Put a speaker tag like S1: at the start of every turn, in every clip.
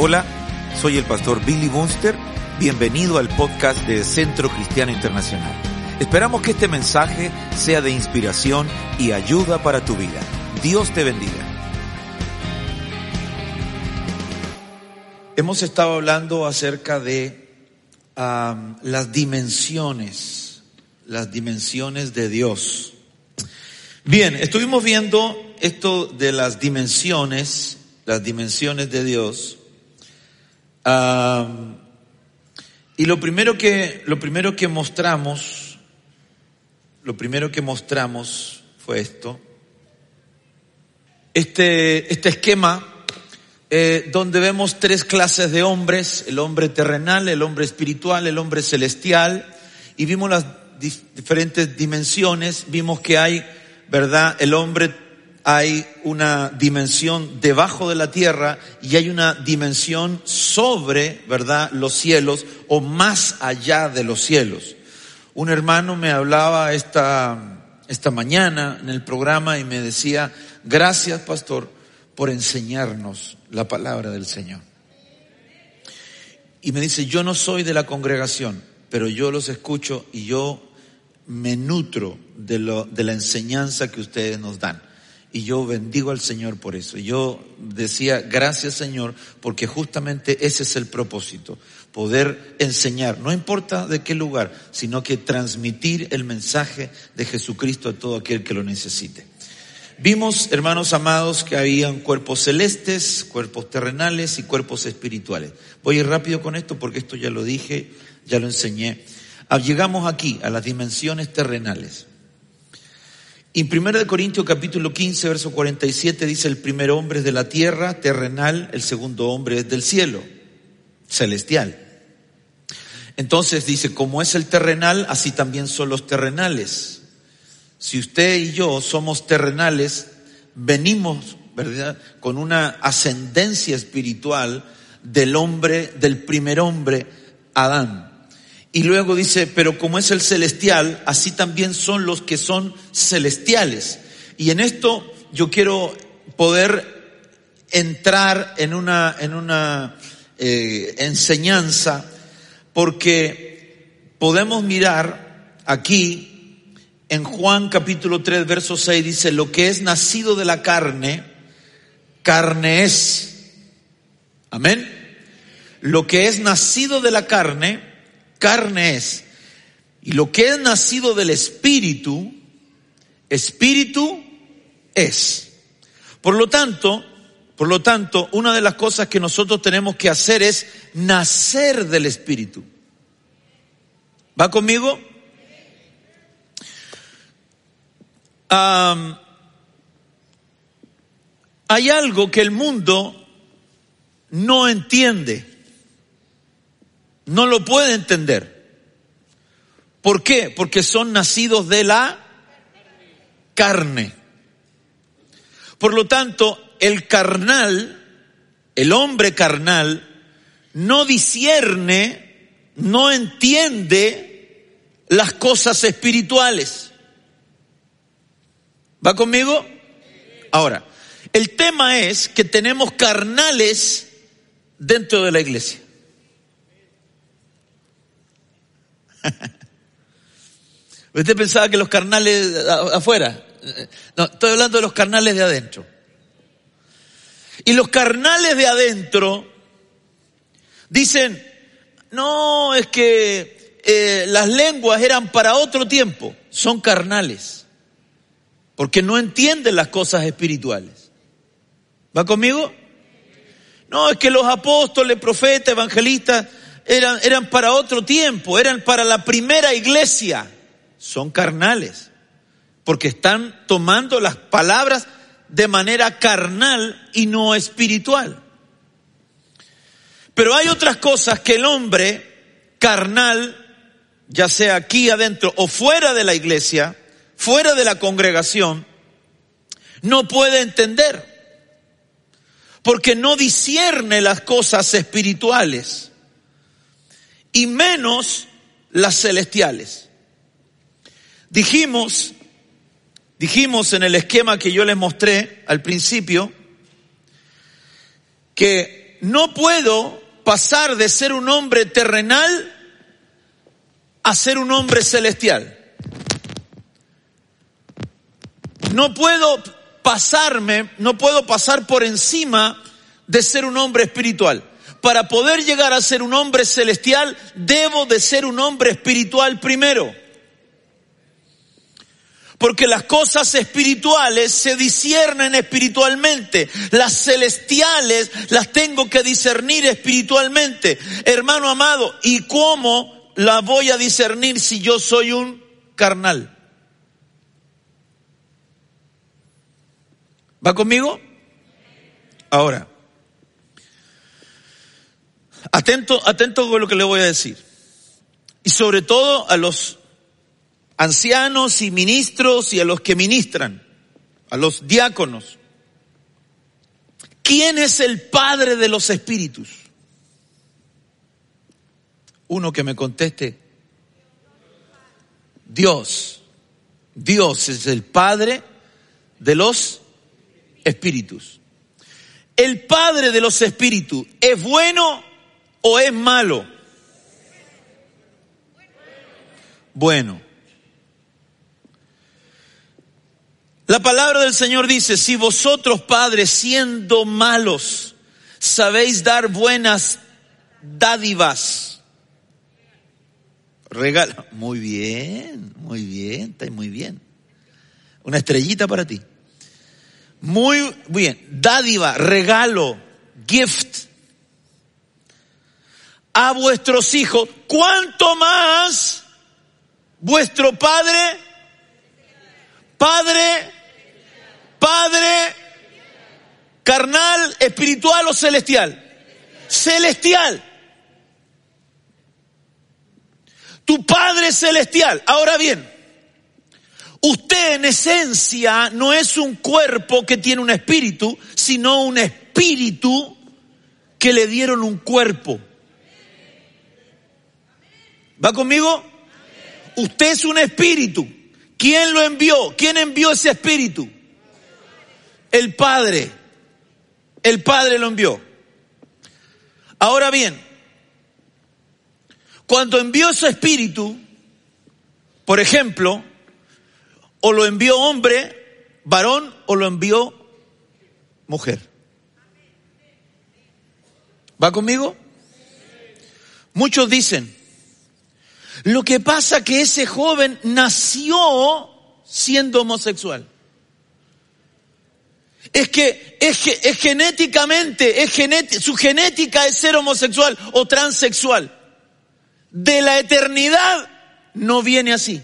S1: Hola, soy el pastor Billy Bunster. Bienvenido al podcast de Centro Cristiano Internacional. Esperamos que este mensaje sea de inspiración y ayuda para tu vida. Dios te bendiga. Hemos estado hablando acerca de las dimensiones, las dimensiones de Dios. Bien, estuvimos viendo esto de las dimensiones, las dimensiones de Dios. Y lo primero que, lo primero que mostramos, lo primero que mostramos fue esto. Este, este esquema eh, donde vemos tres clases de hombres, el hombre terrenal, el hombre espiritual, el hombre celestial, y vimos las diferentes dimensiones, vimos que hay, ¿verdad? El hombre hay una dimensión debajo de la tierra y hay una dimensión sobre, ¿verdad?, los cielos o más allá de los cielos. Un hermano me hablaba esta, esta mañana en el programa y me decía, gracias pastor por enseñarnos la palabra del Señor. Y me dice, yo no soy de la congregación, pero yo los escucho y yo me nutro de, lo, de la enseñanza que ustedes nos dan. Y yo bendigo al Señor por eso. Yo decía, gracias Señor, porque justamente ese es el propósito, poder enseñar, no importa de qué lugar, sino que transmitir el mensaje de Jesucristo a todo aquel que lo necesite. Vimos, hermanos amados, que habían cuerpos celestes, cuerpos terrenales y cuerpos espirituales. Voy a ir rápido con esto porque esto ya lo dije, ya lo enseñé. Ah, llegamos aquí, a las dimensiones terrenales. En 1 Corintios capítulo 15, verso 47 dice, el primer hombre es de la tierra, terrenal, el segundo hombre es del cielo, celestial. Entonces dice, como es el terrenal, así también son los terrenales. Si usted y yo somos terrenales, venimos, ¿verdad?, con una ascendencia espiritual del hombre, del primer hombre, Adán. Y luego dice, pero como es el celestial, así también son los que son celestiales. Y en esto yo quiero poder entrar en una, en una eh, enseñanza, porque podemos mirar aquí en Juan capítulo 3, verso 6, dice, lo que es nacido de la carne, carne es. Amén. Lo que es nacido de la carne, carne es. Y lo que es nacido del Espíritu, Espíritu es. Por lo tanto, por lo tanto, una de las cosas que nosotros tenemos que hacer es nacer del Espíritu. ¿Va conmigo? hay algo que el mundo no entiende no lo puede entender. ¿Por qué? Porque son nacidos de la carne. Por lo tanto, el carnal, el hombre carnal, no discierne, no entiende las cosas espirituales. ¿Va conmigo? Ahora, el tema es que tenemos carnales dentro de la iglesia. Usted pensaba que los carnales afuera. No, estoy hablando de los carnales de adentro. Y los carnales de adentro dicen, no, es que eh, las lenguas eran para otro tiempo. Son carnales. Porque no entienden las cosas espirituales. ¿Va conmigo? No, es que los apóstoles, profetas, evangelistas, eran, eran para otro tiempo, eran para la primera iglesia. Son carnales, porque están tomando las palabras de manera carnal y no espiritual. Pero hay otras cosas que el hombre carnal, ya sea aquí adentro o fuera de la iglesia, fuera de la congregación, no puede entender. Porque no discierne las cosas espirituales y menos las celestiales. Dijimos, dijimos en el esquema que yo les mostré al principio, que no puedo pasar de ser un hombre terrenal a ser un hombre celestial. No puedo pasarme, no puedo pasar por encima de ser un hombre espiritual. Para poder llegar a ser un hombre celestial, debo de ser un hombre espiritual primero. Porque las cosas espirituales se disciernen espiritualmente. Las celestiales las tengo que discernir espiritualmente. Hermano amado, ¿y cómo la voy a discernir si yo soy un carnal? ¿Va conmigo? Ahora, atento, atento con lo que le voy a decir. Y sobre todo a los ancianos y ministros y a los que ministran, a los diáconos. ¿Quién es el Padre de los Espíritus? Uno que me conteste. Dios. Dios es el Padre de los Espíritus. ¿El Padre de los Espíritus es bueno o es malo? Bueno. La palabra del Señor dice, si vosotros padres siendo malos sabéis dar buenas dádivas, regala, muy bien, muy bien, está muy bien. Una estrellita para ti. Muy bien, dádiva, regalo, gift a vuestros hijos, ¿cuánto más vuestro Padre, Padre Padre carnal, espiritual o celestial. Celestial. Tu Padre celestial. Ahora bien, usted en esencia no es un cuerpo que tiene un espíritu, sino un espíritu que le dieron un cuerpo. ¿Va conmigo? Usted es un espíritu. ¿Quién lo envió? ¿Quién envió ese espíritu? El Padre, el Padre lo envió. Ahora bien, cuando envió su espíritu, por ejemplo, o lo envió hombre, varón, o lo envió mujer. ¿Va conmigo? Muchos dicen, lo que pasa que ese joven nació siendo homosexual. Es que es, es genéticamente, es su genética es ser homosexual o transexual. De la eternidad no viene así.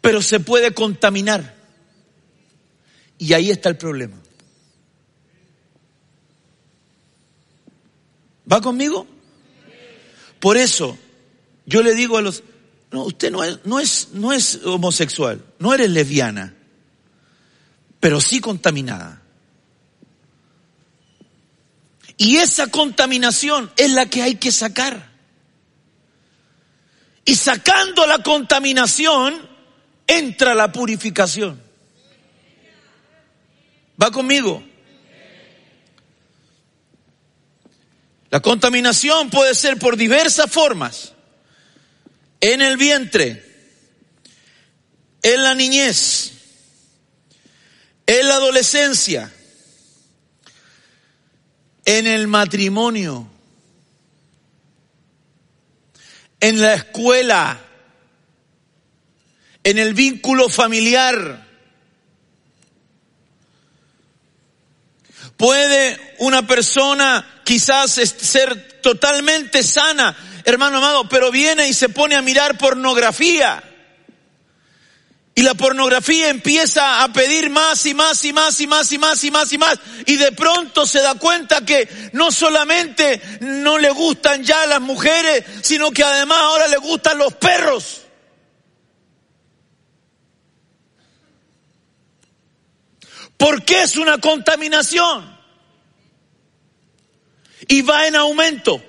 S1: Pero se puede contaminar. Y ahí está el problema. ¿Va conmigo? Por eso yo le digo a los no, usted no es, no es, no es homosexual, no eres lesbiana, pero sí contaminada. Y esa contaminación es la que hay que sacar. Y sacando la contaminación, entra la purificación. ¿Va conmigo? La contaminación puede ser por diversas formas en el vientre, en la niñez, en la adolescencia, en el matrimonio, en la escuela, en el vínculo familiar. Puede una persona quizás ser totalmente sana hermano amado, pero viene y se pone a mirar pornografía. Y la pornografía empieza a pedir más y más y más y más y más y más y más. Y de pronto se da cuenta que no solamente no le gustan ya las mujeres, sino que además ahora le gustan los perros. Porque es una contaminación. Y va en aumento.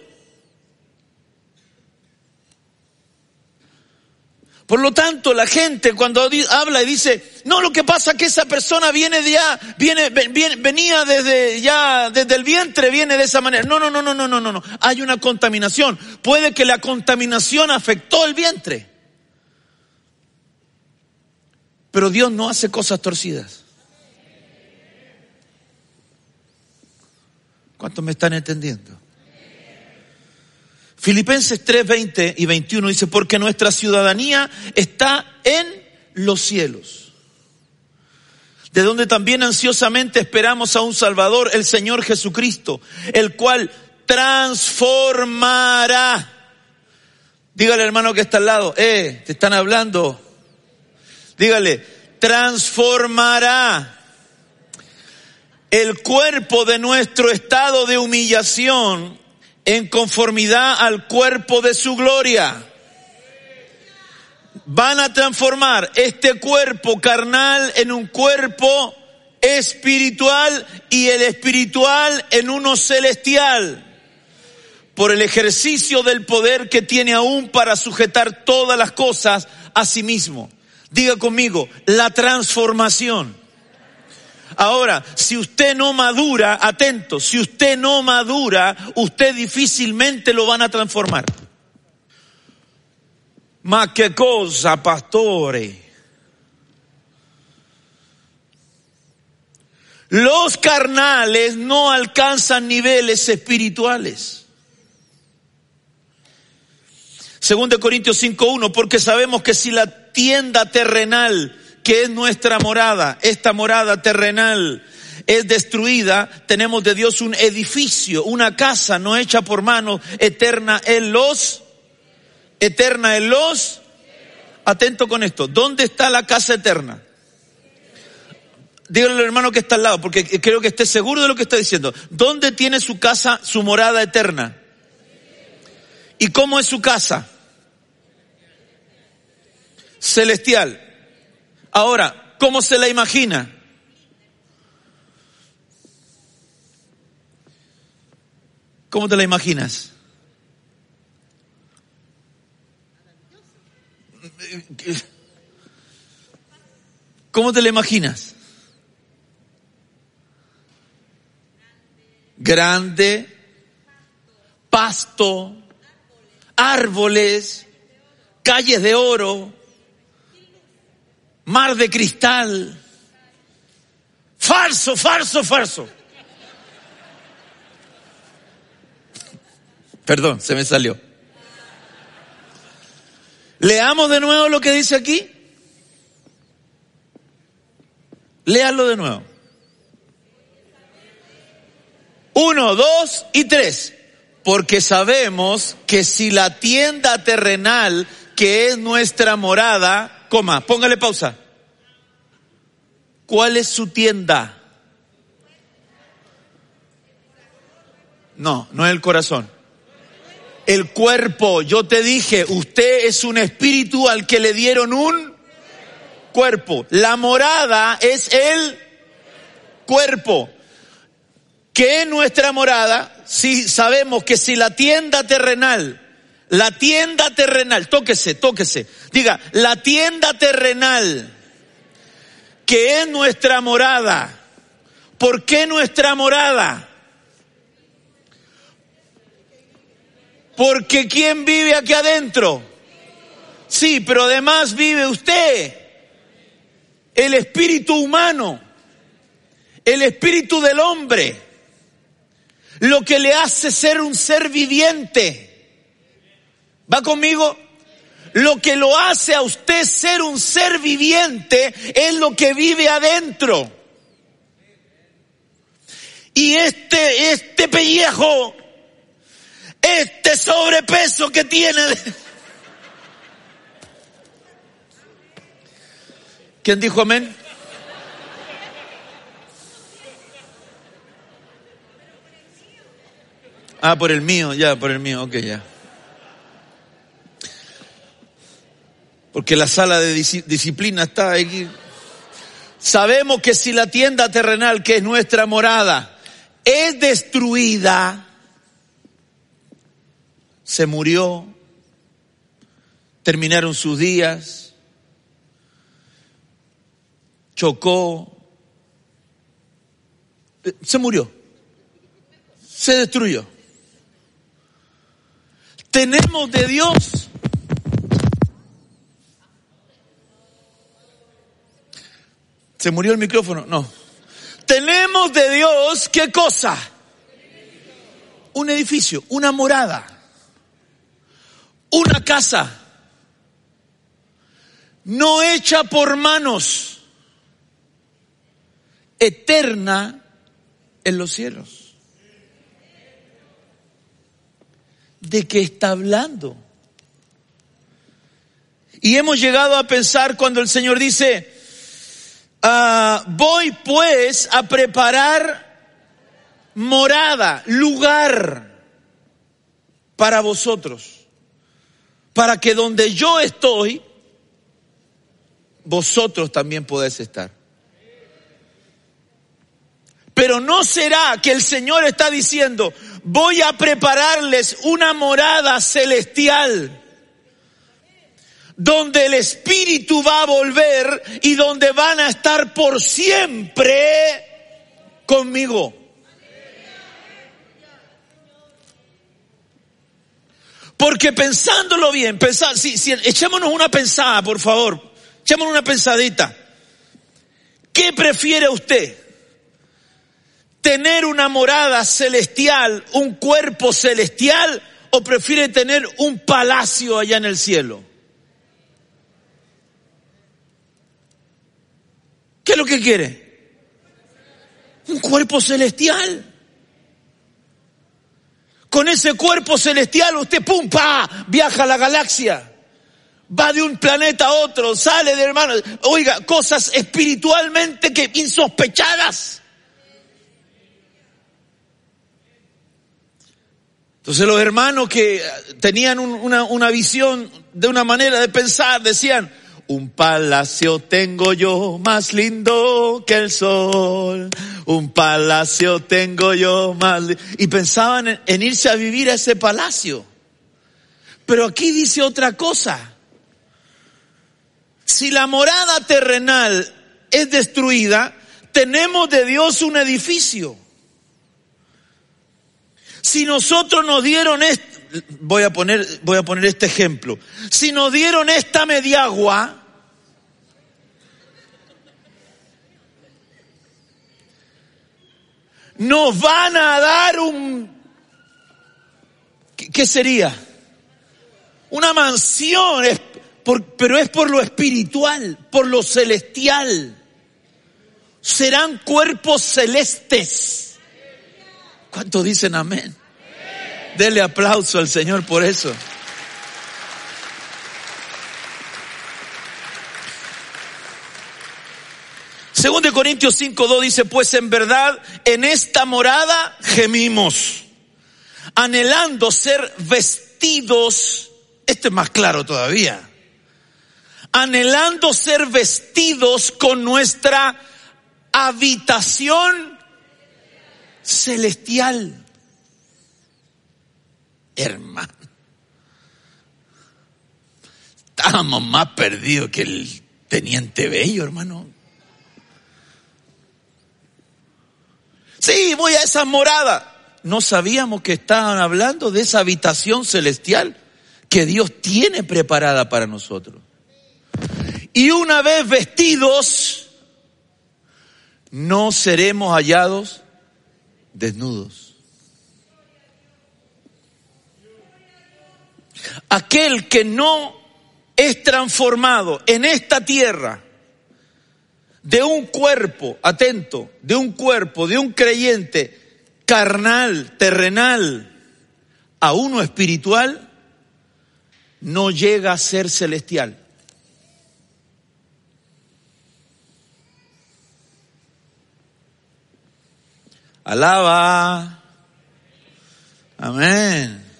S1: Por lo tanto, la gente cuando habla y dice, no, lo que pasa es que esa persona viene de ya, viene, venía desde ya, desde el vientre, viene de esa manera. No, no, no, no, no, no, no, no. Hay una contaminación. Puede que la contaminación afectó el vientre. Pero Dios no hace cosas torcidas. ¿Cuántos me están entendiendo? Filipenses 3, 20 y 21 dice, porque nuestra ciudadanía está en los cielos, de donde también ansiosamente esperamos a un Salvador, el Señor Jesucristo, el cual transformará. Dígale hermano que está al lado, eh, te están hablando. Dígale, transformará el cuerpo de nuestro estado de humillación en conformidad al cuerpo de su gloria. Van a transformar este cuerpo carnal en un cuerpo espiritual y el espiritual en uno celestial por el ejercicio del poder que tiene aún para sujetar todas las cosas a sí mismo. Diga conmigo, la transformación. Ahora, si usted no madura, atento, si usted no madura, usted difícilmente lo van a transformar. Ma qué cosa, pastore. Los carnales no alcanzan niveles espirituales. Segundo Corintios 5.1, porque sabemos que si la tienda terrenal que es nuestra morada, esta morada terrenal es destruida, tenemos de Dios un edificio, una casa no hecha por manos, eterna en los, eterna en los, atento con esto, ¿dónde está la casa eterna? Dígale al hermano que está al lado, porque creo que esté seguro de lo que está diciendo. ¿Dónde tiene su casa, su morada eterna? ¿Y cómo es su casa? Celestial. Ahora, ¿cómo se la imagina? ¿Cómo te la imaginas? ¿Cómo te la imaginas? Grande, pasto, árboles, calles de oro, mar de cristal. Falso, falso, falso. Perdón, se me salió. Leamos de nuevo lo que dice aquí. Léalo de nuevo. Uno, dos y tres. Porque sabemos que si la tienda terrenal, que es nuestra morada, coma, póngale pausa. ¿Cuál es su tienda? No, no es el corazón. El cuerpo, yo te dije, usted es un espíritu al que le dieron un cuerpo. La morada es el cuerpo. ¿Qué es nuestra morada? Si sabemos que si la tienda terrenal la tienda terrenal, tóquese, tóquese. Diga, la tienda terrenal, que es nuestra morada. ¿Por qué nuestra morada? Porque ¿quién vive aquí adentro? Sí, pero además vive usted. El espíritu humano. El espíritu del hombre. Lo que le hace ser un ser viviente ¿Va conmigo? Lo que lo hace a usted ser un ser viviente es lo que vive adentro. Y este, este pellejo, este sobrepeso que tiene. ¿Quién dijo amén? Ah, por el mío, ya, por el mío, ok, ya. Porque la sala de disciplina está aquí. Sabemos que si la tienda terrenal, que es nuestra morada, es destruida, se murió, terminaron sus días, chocó, se murió, se destruyó. Tenemos de Dios ¿Se murió el micrófono? No. Tenemos de Dios, ¿qué cosa? Un edificio, una morada, una casa, no hecha por manos, eterna en los cielos. ¿De qué está hablando? Y hemos llegado a pensar cuando el Señor dice, Ah, voy pues a preparar morada, lugar para vosotros, para que donde yo estoy, vosotros también podéis estar. Pero no será que el Señor está diciendo, voy a prepararles una morada celestial donde el Espíritu va a volver y donde van a estar por siempre conmigo. Porque pensándolo bien, pensad, si, si, echémonos una pensada, por favor, echémonos una pensadita. ¿Qué prefiere usted? ¿Tener una morada celestial, un cuerpo celestial, o prefiere tener un palacio allá en el cielo? ¿Qué es lo que quiere? Un cuerpo celestial. Con ese cuerpo celestial usted, pum, pa, viaja a la galaxia. Va de un planeta a otro, sale de hermano. Oiga, cosas espiritualmente que insospechadas. Entonces los hermanos que tenían una visión de una manera de pensar decían, un palacio tengo yo más lindo que el sol. Un palacio tengo yo más Y pensaban en, irse a vivir a ese palacio. Pero aquí dice otra cosa. Si la morada terrenal es destruida, tenemos de Dios un edificio. Si nosotros nos dieron este, voy a poner, voy a poner este ejemplo. Si nos dieron esta mediagua, nos van a dar un, ¿qué sería? Una mansión, pero es por lo espiritual, por lo celestial. Serán cuerpos celestes. ¿Cuántos dicen amén? Dele aplauso al Señor por eso. Segundo de Corintios 5.2 dice, pues en verdad en esta morada gemimos, anhelando ser vestidos, esto es más claro todavía, anhelando ser vestidos con nuestra habitación celestial. Hermano, estábamos más perdidos que el teniente bello, hermano. Sí, voy a esa morada. No sabíamos que estaban hablando de esa habitación celestial que Dios tiene preparada para nosotros. Y una vez vestidos, no seremos hallados desnudos. Aquel que no es transformado en esta tierra de un cuerpo, atento, de un cuerpo, de un creyente carnal, terrenal, a uno espiritual, no llega a ser celestial. Alaba. Amén.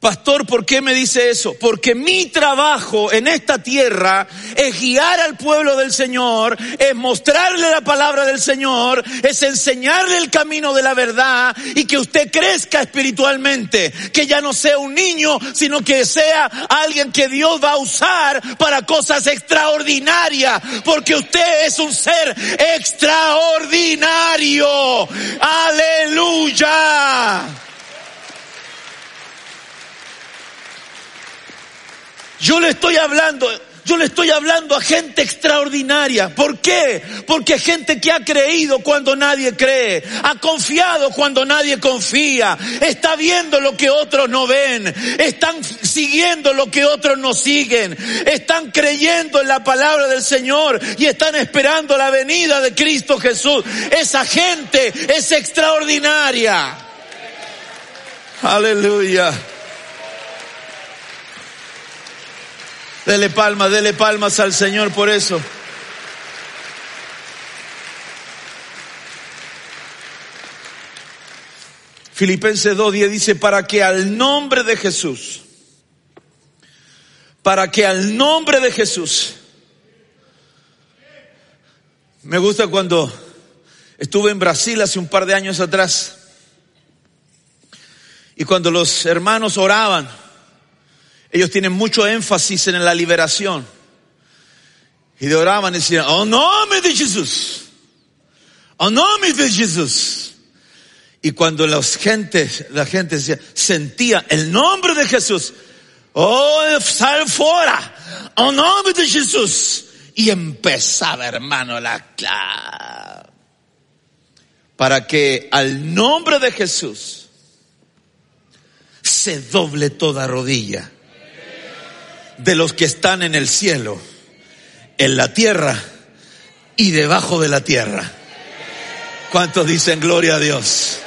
S1: Pastor, ¿por qué me dice eso? Porque mi trabajo en esta tierra es guiar al pueblo del Señor, es mostrarle la palabra del Señor, es enseñarle el camino de la verdad y que usted crezca espiritualmente, que ya no sea un niño, sino que sea alguien que Dios va a usar para cosas extraordinarias, porque usted es un ser extraordinario. Aleluya. Yo le estoy hablando, yo le estoy hablando a gente extraordinaria. ¿Por qué? Porque gente que ha creído cuando nadie cree, ha confiado cuando nadie confía, está viendo lo que otros no ven, están siguiendo lo que otros no siguen, están creyendo en la palabra del Señor y están esperando la venida de Cristo Jesús. Esa gente es extraordinaria. Aleluya. Dele palmas, dele palmas al Señor por eso. Filipenses 2.10 dice, para que al nombre de Jesús, para que al nombre de Jesús, me gusta cuando estuve en Brasil hace un par de años atrás, y cuando los hermanos oraban, ellos tienen mucho énfasis en la liberación. Y de oraban y decían, oh nombre de Jesús. Oh nombre de Jesús. Y cuando los gentes, la gente decía, sentía el nombre de Jesús. Oh, sal fuera. Oh nombre de Jesús. Y empezaba, hermano, la Para que al nombre de Jesús se doble toda rodilla de los que están en el cielo, en la tierra y debajo de la tierra. ¿Cuántos dicen gloria a Dios?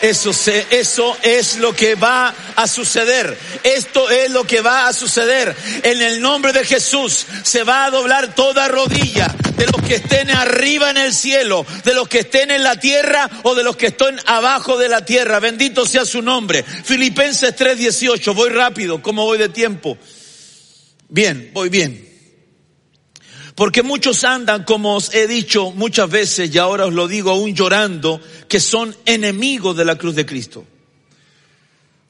S1: Eso, se, eso es lo que va a suceder. Esto es lo que va a suceder. En el nombre de Jesús se va a doblar toda rodilla de los que estén arriba en el cielo, de los que estén en la tierra o de los que estén abajo de la tierra. Bendito sea su nombre. Filipenses 3:18. Voy rápido, como voy de tiempo. Bien, voy bien. Porque muchos andan, como os he dicho muchas veces, y ahora os lo digo aún llorando, que son enemigos de la cruz de Cristo,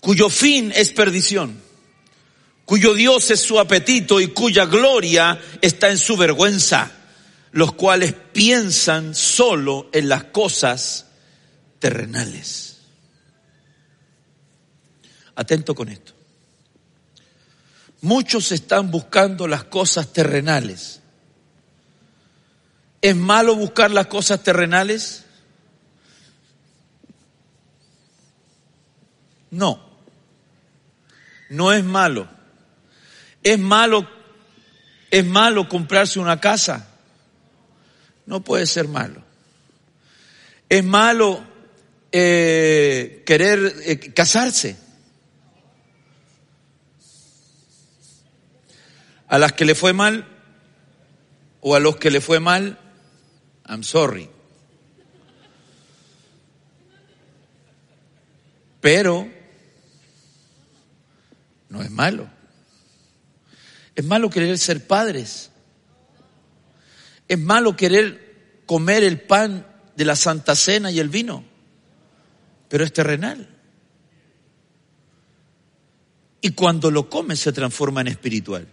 S1: cuyo fin es perdición, cuyo Dios es su apetito y cuya gloria está en su vergüenza, los cuales piensan solo en las cosas terrenales. Atento con esto. Muchos están buscando las cosas terrenales. ¿Es malo buscar las cosas terrenales? No, no es malo. ¿Es malo, es malo comprarse una casa? No puede ser malo. ¿Es malo eh, querer eh, casarse? A las que le fue mal o a los que le fue mal, I'm sorry. Pero no es malo. Es malo querer ser padres. Es malo querer comer el pan de la Santa Cena y el vino. Pero es terrenal. Y cuando lo come se transforma en espiritual.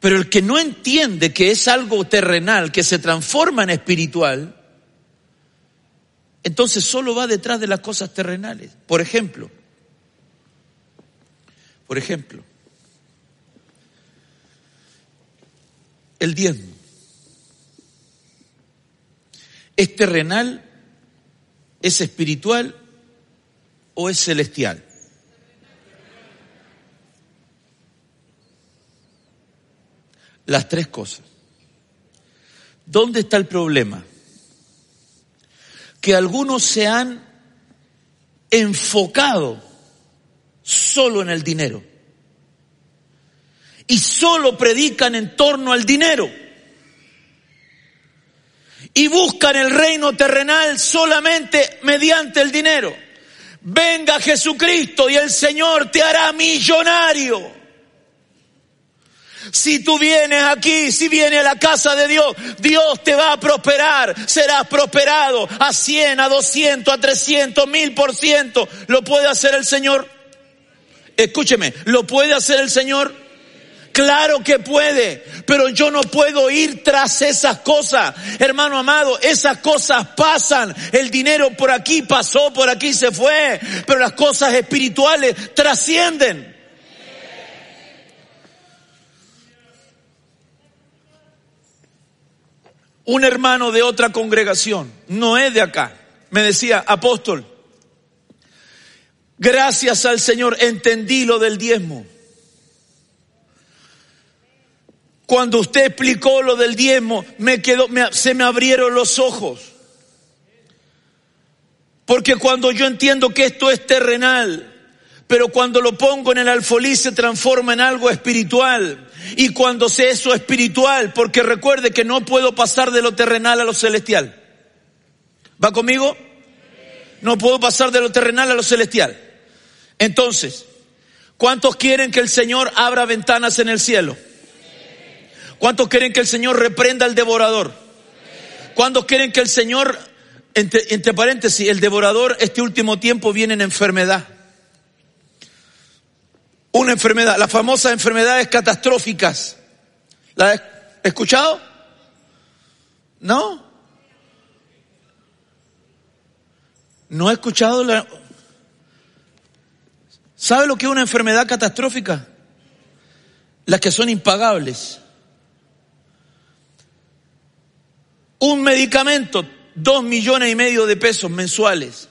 S1: Pero el que no entiende que es algo terrenal, que se transforma en espiritual, entonces solo va detrás de las cosas terrenales. Por ejemplo, por ejemplo, el diezmo. ¿Es terrenal? ¿Es espiritual? ¿O es celestial? Las tres cosas. ¿Dónde está el problema? Que algunos se han enfocado solo en el dinero y solo predican en torno al dinero y buscan el reino terrenal solamente mediante el dinero Venga Jesucristo y el Señor te hará millonario. Si tú vienes aquí, si vienes a la casa de Dios, Dios te va a prosperar. Serás prosperado a 100, a 200, a 300, mil por ciento. ¿Lo puede hacer el Señor? Escúcheme, ¿lo puede hacer el Señor? Claro que puede, pero yo no puedo ir tras esas cosas. Hermano amado, esas cosas pasan. El dinero por aquí pasó, por aquí se fue, pero las cosas espirituales trascienden. Un hermano de otra congregación, no es de acá, me decía, apóstol, gracias al Señor entendí lo del diezmo. Cuando usted explicó lo del diezmo, me quedó, se me abrieron los ojos. Porque cuando yo entiendo que esto es terrenal, pero cuando lo pongo en el alfolí se transforma en algo espiritual. Y cuando sé eso espiritual, porque recuerde que no puedo pasar de lo terrenal a lo celestial. ¿Va conmigo? No puedo pasar de lo terrenal a lo celestial. Entonces, ¿cuántos quieren que el Señor abra ventanas en el cielo? ¿Cuántos quieren que el Señor reprenda al devorador? ¿Cuántos quieren que el Señor, entre, paréntesis, el devorador este último tiempo viene en enfermedad? Una enfermedad, las famosas enfermedades catastróficas. ¿La has escuchado? ¿No? ¿No ha escuchado la... ¿Sabe lo que es una enfermedad catastrófica? Las que son impagables. Un medicamento, dos millones y medio de pesos mensuales.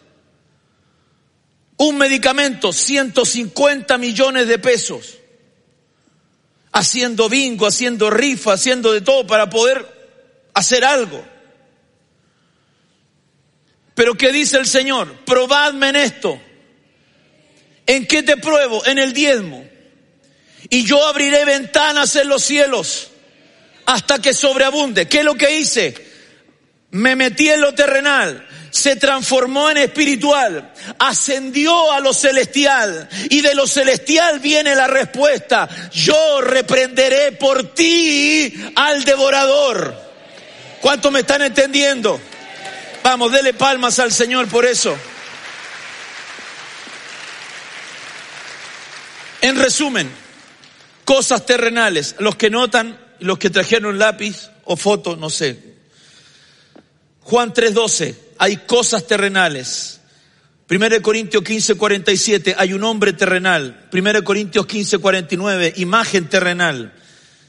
S1: Un medicamento, 150 millones de pesos. Haciendo bingo, haciendo rifa, haciendo de todo para poder hacer algo. Pero ¿qué dice el Señor? Probadme en esto. ¿En qué te pruebo? En el diezmo. Y yo abriré ventanas en los cielos hasta que sobreabunde. ¿Qué es lo que hice? me metí en lo terrenal, se transformó en espiritual, ascendió a lo celestial y de lo celestial viene la respuesta, yo reprenderé por ti al devorador. ¿Cuántos me están entendiendo? Vamos, dele palmas al Señor por eso. En resumen, cosas terrenales, los que notan, los que trajeron lápiz o foto, no sé, Juan 3:12, hay cosas terrenales. 1 Corintios 15:47, hay un hombre terrenal. 1 Corintios 15:49, imagen terrenal.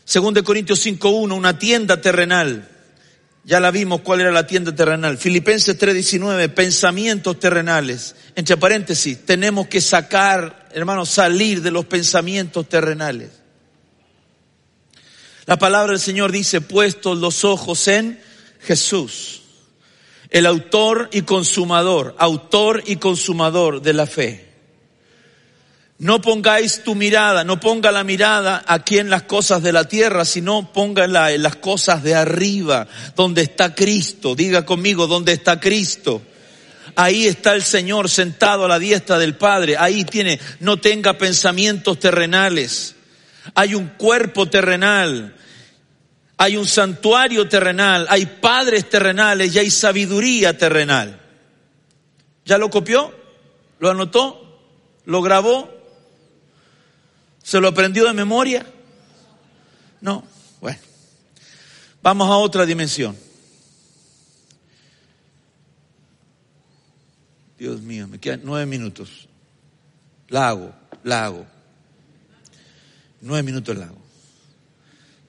S1: 2 Corintios 5:1, una tienda terrenal. Ya la vimos cuál era la tienda terrenal. Filipenses 3:19, pensamientos terrenales. Entre paréntesis, tenemos que sacar, hermanos, salir de los pensamientos terrenales. La palabra del Señor dice, puestos los ojos en Jesús el autor y consumador, autor y consumador de la fe. No pongáis tu mirada, no ponga la mirada aquí en las cosas de la tierra, sino póngala en las cosas de arriba, donde está Cristo. Diga conmigo, ¿dónde está Cristo? Ahí está el Señor sentado a la diestra del Padre. Ahí tiene, no tenga pensamientos terrenales. Hay un cuerpo terrenal hay un santuario terrenal, hay padres terrenales y hay sabiduría terrenal. ¿Ya lo copió? ¿Lo anotó? ¿Lo grabó? ¿Se lo aprendió de memoria? No. Bueno. Vamos a otra dimensión. Dios mío, me quedan nueve minutos. La hago, la hago. Nueve minutos la hago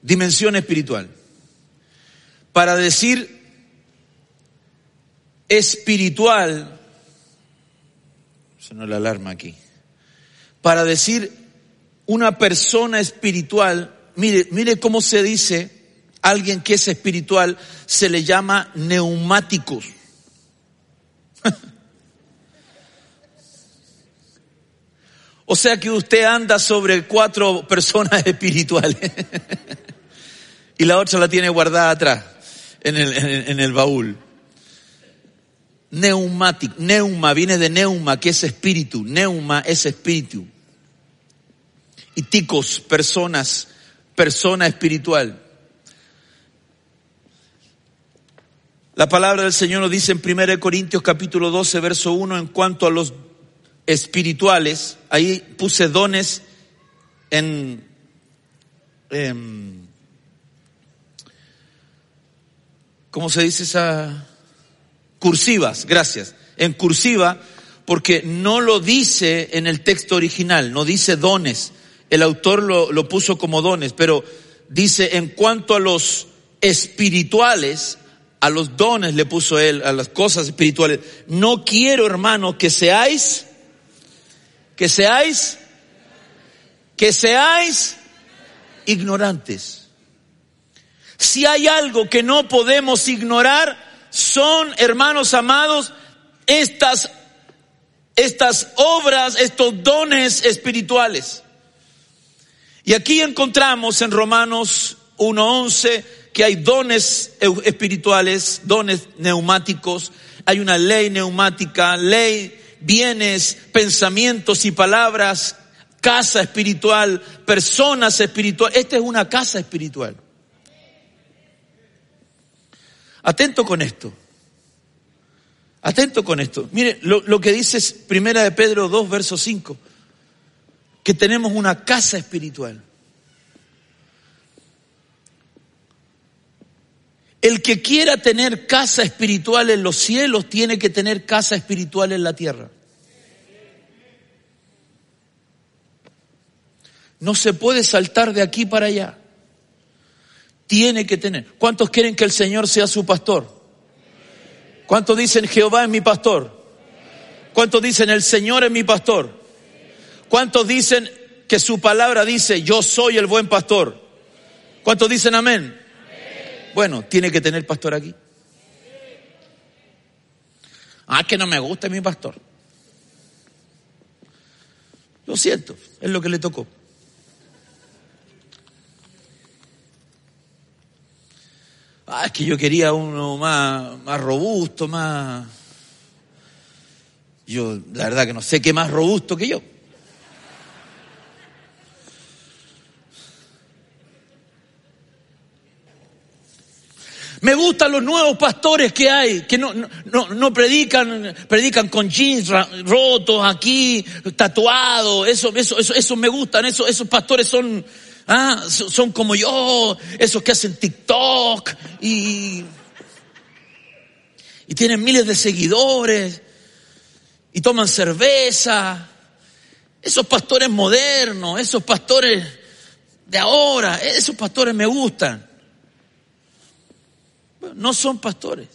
S1: dimensión espiritual. Para decir espiritual, sonó la alarma aquí, para decir una persona espiritual, mire, mire cómo se dice alguien que es espiritual, se le llama neumáticos. O sea que usted anda sobre cuatro personas espirituales. y la otra la tiene guardada atrás, en el, en el baúl. neumático. Neuma viene de neuma, que es espíritu. Neuma es espíritu. Y ticos, personas, persona espiritual. La palabra del Señor nos dice en 1 Corintios capítulo 12, verso 1, en cuanto a los espirituales, ahí puse dones en, ¿cómo se dice esa? Cursivas, gracias. En cursiva, porque no lo dice en el texto original, no dice dones. El autor lo, lo puso como dones, pero dice en cuanto a los espirituales, a los dones le puso él, a las cosas espirituales. No quiero, hermano, que seáis, que seáis, que seáis ignorantes. Si hay algo que no podemos ignorar, son, hermanos amados, estas, estas obras, estos dones espirituales. Y aquí encontramos en Romanos 1.11 que hay dones espirituales, dones neumáticos, hay una ley neumática, ley, bienes, pensamientos y palabras, casa espiritual, personas espirituales. Esta es una casa espiritual. Atento con esto. Atento con esto. Mire lo, lo que dice Primera de Pedro 2, verso 5, que tenemos una casa espiritual. El que quiera tener casa espiritual en los cielos tiene que tener casa espiritual en la tierra. No se puede saltar de aquí para allá. Tiene que tener. ¿Cuántos quieren que el Señor sea su pastor? ¿Cuántos dicen Jehová es mi pastor? ¿Cuántos dicen el Señor es mi pastor? ¿Cuántos dicen que su palabra dice yo soy el buen pastor? ¿Cuántos dicen amén? Bueno, tiene que tener pastor aquí. Ah, que no me gusta mi pastor. Lo siento, es lo que le tocó. Ah, es que yo quería uno más, más robusto, más... Yo, la verdad que no sé qué más robusto que yo. Me gustan los nuevos pastores que hay, que no, no, no predican, predican con jeans rotos aquí, tatuados, eso, eso, eso, me gustan, eso, esos pastores son, ah, son como yo, esos que hacen TikTok y, y tienen miles de seguidores y toman cerveza. Esos pastores modernos, esos pastores de ahora, esos pastores me gustan no son pastores.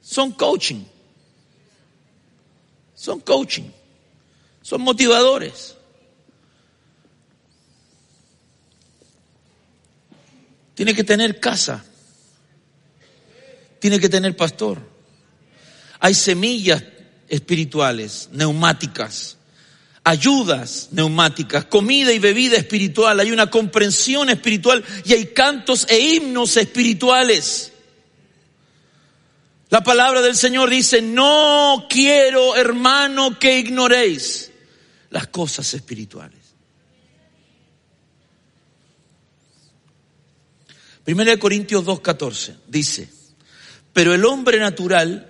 S1: Son coaching. Son coaching. Son motivadores. Tiene que tener casa. Tiene que tener pastor. Hay semillas espirituales, neumáticas ayudas neumáticas, comida y bebida espiritual, hay una comprensión espiritual y hay cantos e himnos espirituales. La palabra del Señor dice, no quiero, hermano, que ignoréis las cosas espirituales. Primera de Corintios 2.14 dice, pero el hombre natural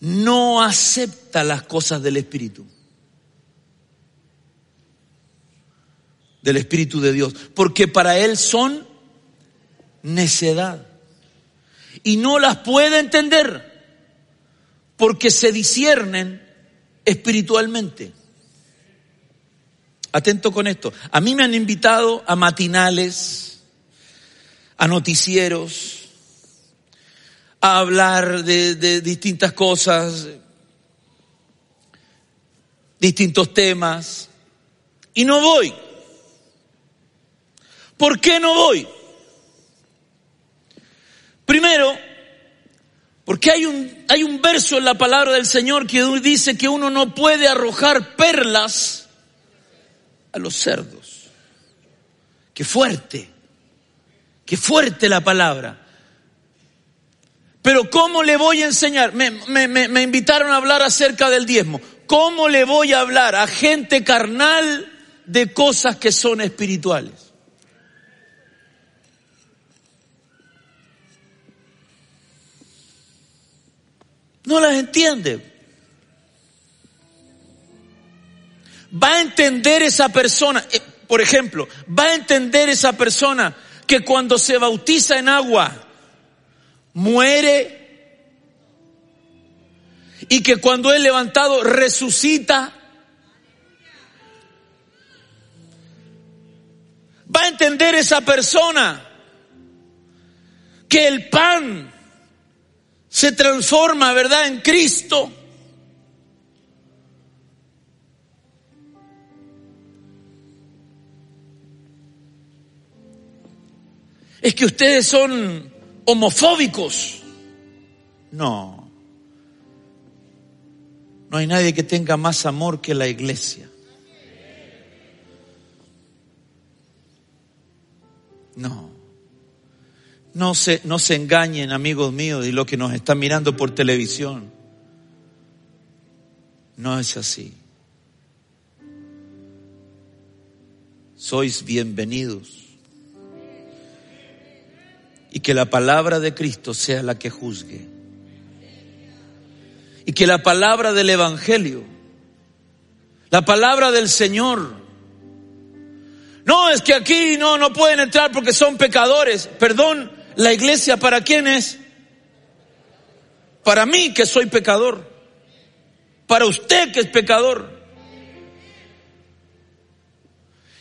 S1: no acepta las cosas del Espíritu del Espíritu de Dios, porque para Él son necedad. Y no las puede entender porque se disciernen espiritualmente. Atento con esto. A mí me han invitado a matinales, a noticieros, a hablar de, de distintas cosas, distintos temas, y no voy. ¿Por qué no voy? Primero, porque hay un, hay un verso en la palabra del Señor que dice que uno no puede arrojar perlas a los cerdos. Qué fuerte, qué fuerte la palabra. Pero ¿cómo le voy a enseñar? Me, me, me, invitaron a hablar acerca del diezmo. ¿Cómo le voy a hablar a gente carnal de cosas que son espirituales? No las entiende. Va a entender esa persona, eh, por ejemplo, va a entender esa persona que cuando se bautiza en agua muere y que cuando es levantado resucita. Va a entender esa persona que el pan se transforma, ¿verdad?, en Cristo. Es que ustedes son homofóbicos. No. No hay nadie que tenga más amor que la iglesia. No se, no se engañen, amigos míos, y los que nos están mirando por televisión. No es así. Sois bienvenidos. Y que la palabra de Cristo sea la que juzgue. Y que la palabra del Evangelio, la palabra del Señor, no es que aquí no, no pueden entrar porque son pecadores. Perdón, la iglesia para quién es? Para mí que soy pecador. Para usted que es pecador.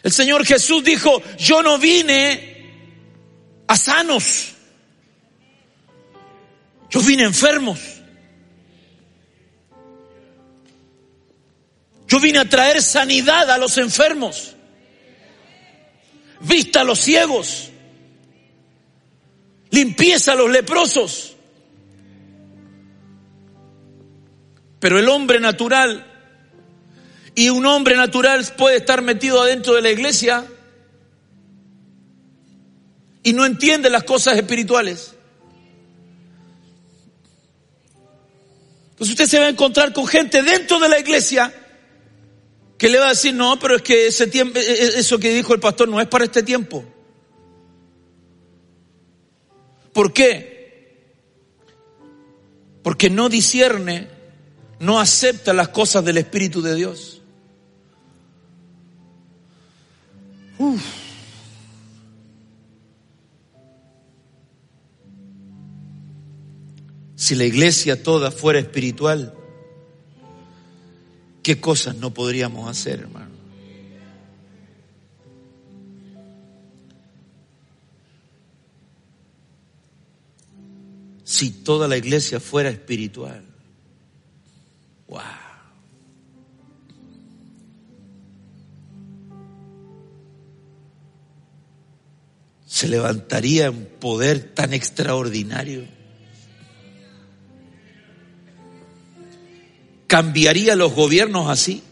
S1: El Señor Jesús dijo, yo no vine a sanos. Yo vine enfermos. Yo vine a traer sanidad a los enfermos. Vista a los ciegos limpieza a los leprosos. Pero el hombre natural, y un hombre natural puede estar metido adentro de la iglesia y no entiende las cosas espirituales. Entonces usted se va a encontrar con gente dentro de la iglesia que le va a decir, no, pero es que ese tiempo, e-, e-, eso que dijo el pastor no es para este tiempo. ¿Por qué? Porque no discierne, no acepta las cosas del Espíritu de Dios. Si la iglesia toda fuera espiritual, ¿qué cosas no podríamos hacer, hermano? Si toda la iglesia fuera espiritual. Wow. Se levantaría un poder tan extraordinario. Cambiaría los gobiernos así.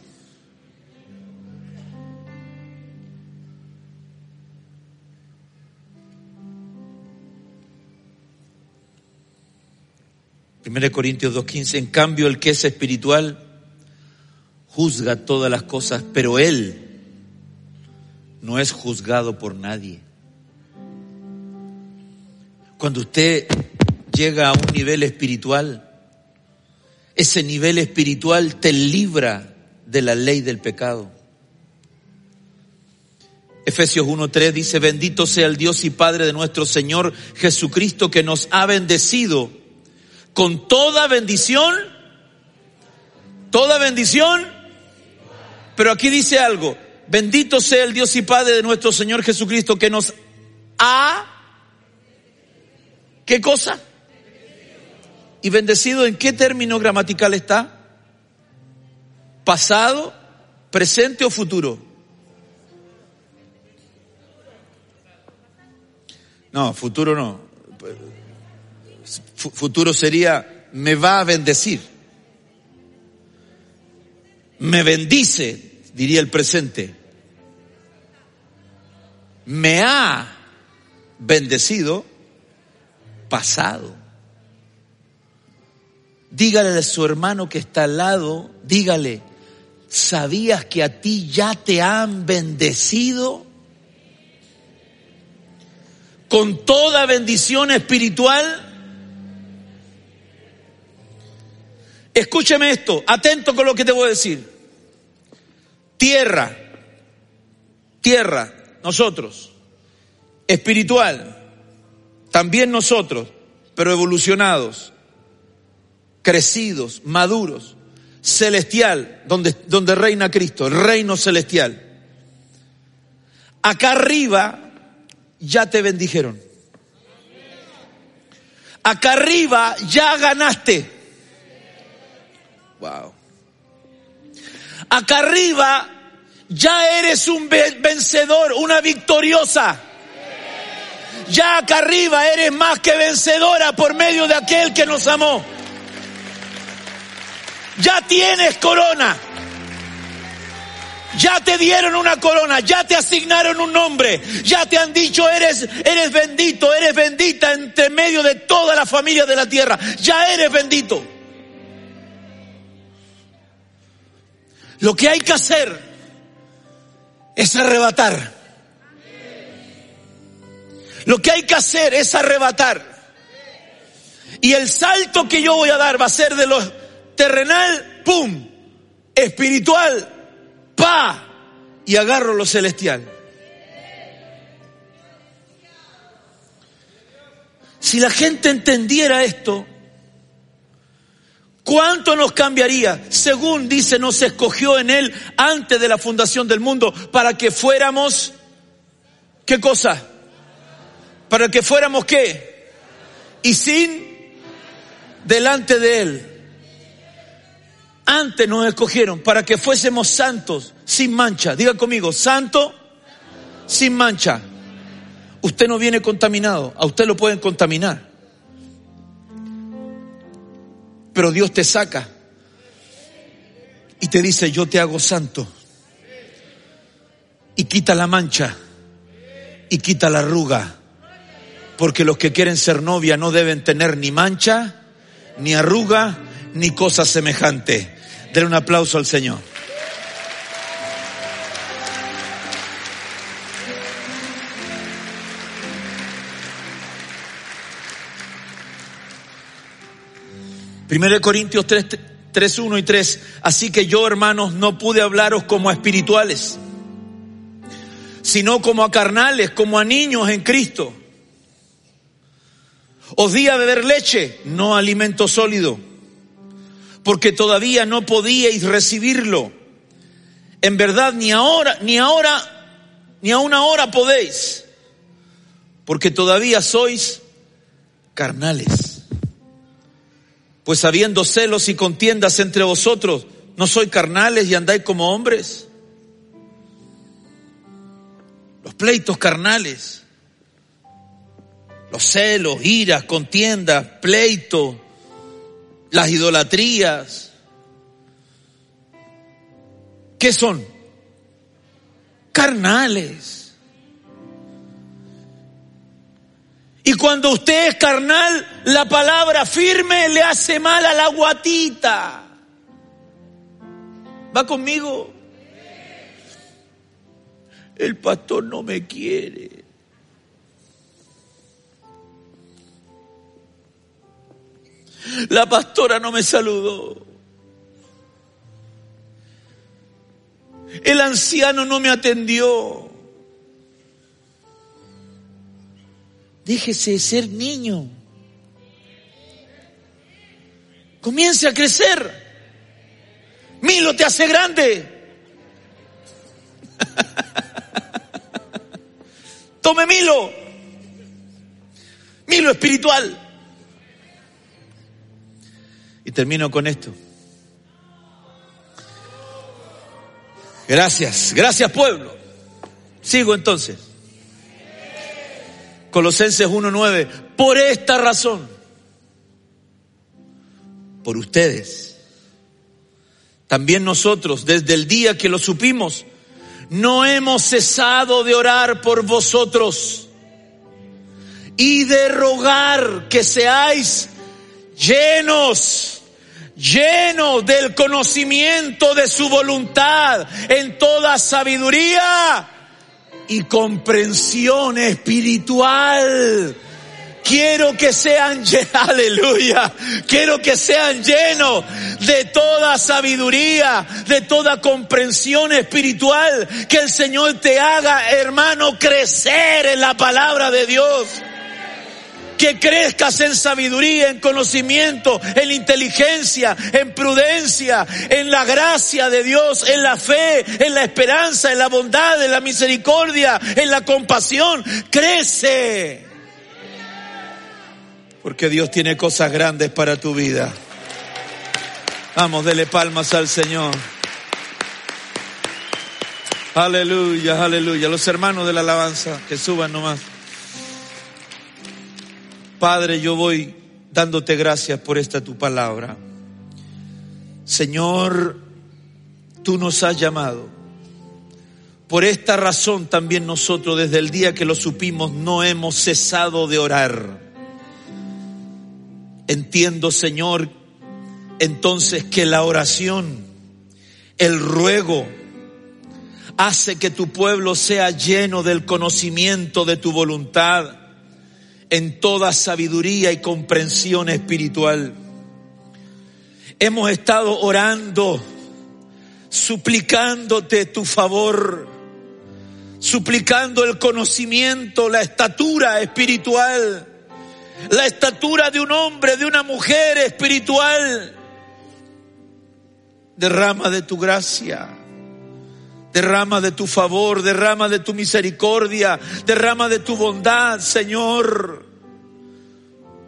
S1: 1 Corintios 2.15, en cambio el que es espiritual juzga todas las cosas, pero él no es juzgado por nadie. Cuando usted llega a un nivel espiritual, ese nivel espiritual te libra de la ley del pecado. Efesios 1.3 dice, bendito sea el Dios y Padre de nuestro Señor Jesucristo que nos ha bendecido con toda bendición, toda bendición, pero aquí dice algo, bendito sea el Dios y Padre de nuestro Señor Jesucristo que nos ha, ¿qué cosa? ¿Y bendecido en qué término gramatical está? ¿Pasado, presente o futuro? No, futuro no futuro sería, me va a bendecir. Me bendice, diría el presente. Me ha bendecido pasado. Dígale a su hermano que está al lado, dígale, ¿sabías que a ti ya te han bendecido? Con toda bendición espiritual. Escúcheme esto, atento con lo que te voy a decir. Tierra, tierra, nosotros, espiritual, también nosotros, pero evolucionados, crecidos, maduros, celestial, donde, donde reina Cristo, el reino celestial. Acá arriba ya te bendijeron. Acá arriba ya ganaste. Wow. Acá arriba ya eres un vencedor, una victoriosa. Ya acá arriba eres más que vencedora por medio de aquel que nos amó. Ya tienes corona. Ya te dieron una corona, ya te asignaron un nombre, ya te han dicho eres, eres bendito, eres bendita entre medio de toda la familia de la tierra, ya eres bendito. Lo que hay que hacer es arrebatar. Lo que hay que hacer es arrebatar. Y el salto que yo voy a dar va a ser de lo terrenal, pum, espiritual, pa, y agarro lo celestial. Si la gente entendiera esto, ¿Cuánto nos cambiaría? Según dice, nos escogió en Él antes de la fundación del mundo para que fuéramos, ¿qué cosa? Para que fuéramos qué? Y sin, delante de Él. Antes nos escogieron para que fuésemos santos, sin mancha. Diga conmigo, santo, sin mancha. Usted no viene contaminado, a usted lo pueden contaminar. Pero Dios te saca y te dice, yo te hago santo. Y quita la mancha y quita la arruga. Porque los que quieren ser novia no deben tener ni mancha, ni arruga, ni cosa semejante. Denle un aplauso al Señor. Primero Corintios 3, 3, 1 y 3. Así que yo, hermanos, no pude hablaros como a espirituales, sino como a carnales, como a niños en Cristo. Os di a beber leche, no alimento sólido, porque todavía no podíais recibirlo. En verdad, ni ahora, ni ahora, ni a una hora podéis, porque todavía sois carnales. Pues habiendo celos y contiendas entre vosotros, ¿no sois carnales y andáis como hombres? Los pleitos carnales, los celos, iras, contiendas, pleitos, las idolatrías. ¿Qué son? Carnales. Y cuando usted es carnal, la palabra firme le hace mal a la guatita. ¿Va conmigo? El pastor no me quiere. La pastora no me saludó. El anciano no me atendió. Déjese de ser niño. Comience a crecer. Milo te hace grande. Tome Milo. Milo espiritual. Y termino con esto. Gracias, gracias pueblo. Sigo entonces. Colosenses 1.9, por esta razón, por ustedes, también nosotros, desde el día que lo supimos, no hemos cesado de orar por vosotros y de rogar que seáis llenos lleno del conocimiento de su voluntad en toda sabiduría y comprensión espiritual. Quiero que sean, aleluya, quiero que sean llenos de toda sabiduría, de toda comprensión espiritual, que el Señor te haga, hermano, crecer en la palabra de Dios que crezcas en sabiduría, en conocimiento, en inteligencia, en prudencia, en la gracia de Dios, en la fe, en la esperanza, en la bondad, en la misericordia, en la compasión. Crece. Porque Dios tiene cosas grandes para tu vida. Vamos, dele palmas al Señor. Aleluya, aleluya. Los hermanos de la alabanza, que suban nomás. Padre, yo voy dándote gracias por esta tu palabra. Señor, tú nos has llamado. Por esta razón también nosotros desde el día que lo supimos no hemos cesado de orar. Entiendo, Señor, entonces que la oración, el ruego, hace que tu pueblo sea lleno del conocimiento de tu voluntad en toda sabiduría y comprensión espiritual. Hemos estado orando, suplicándote tu favor, suplicando el conocimiento, la estatura espiritual, la estatura de un hombre, de una mujer espiritual. Derrama de tu gracia. Derrama de tu favor, derrama de tu misericordia, derrama de tu bondad, Señor.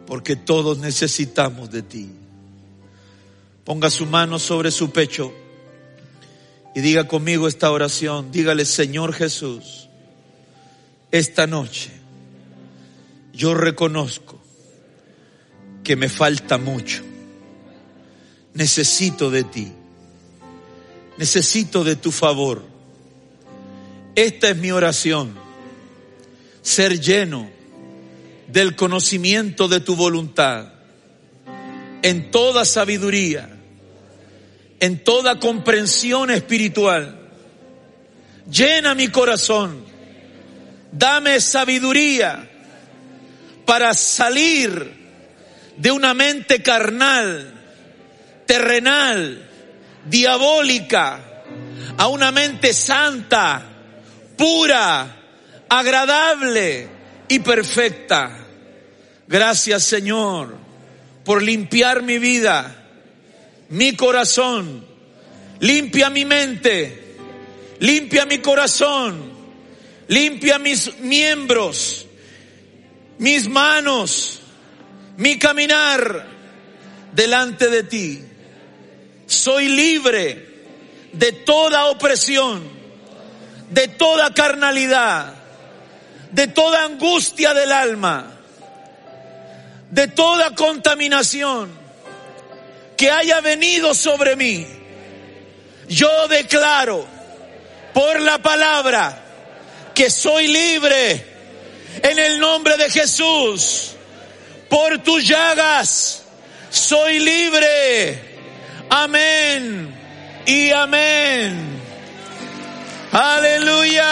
S1: Porque todos necesitamos de ti. Ponga su mano sobre su pecho y diga conmigo esta oración. Dígale, Señor Jesús, esta noche yo reconozco que me falta mucho. Necesito de ti. Necesito de tu favor. Esta es mi oración, ser lleno del conocimiento de tu voluntad, en toda sabiduría, en toda comprensión espiritual. Llena mi corazón, dame sabiduría para salir de una mente carnal, terrenal, diabólica, a una mente santa, pura, agradable y perfecta. Gracias Señor por limpiar mi vida, mi corazón, limpia mi mente, limpia mi corazón, limpia mis miembros, mis manos, mi caminar delante de ti. Soy libre de toda opresión de toda carnalidad, de toda angustia del alma, de toda contaminación que haya venido sobre mí. Yo declaro por la palabra que soy libre en el nombre de Jesús. Por tus llagas soy libre. Amén y amén. Aleluya.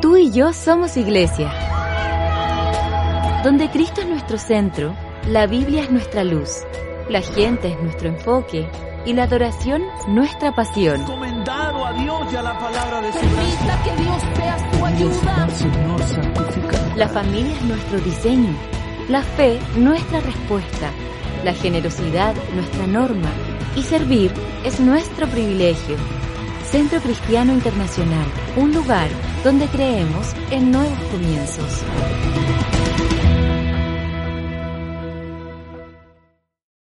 S2: Tú y yo somos iglesia. Donde Cristo es nuestro centro, la Biblia es nuestra luz, la gente es nuestro enfoque y la adoración nuestra pasión.
S1: A Dios y a la palabra de su
S2: Permita que Dios sea su ayuda. La familia es nuestro diseño, la fe nuestra respuesta, la generosidad nuestra norma y servir es nuestro privilegio. Centro Cristiano Internacional, un lugar donde creemos en nuevos comienzos.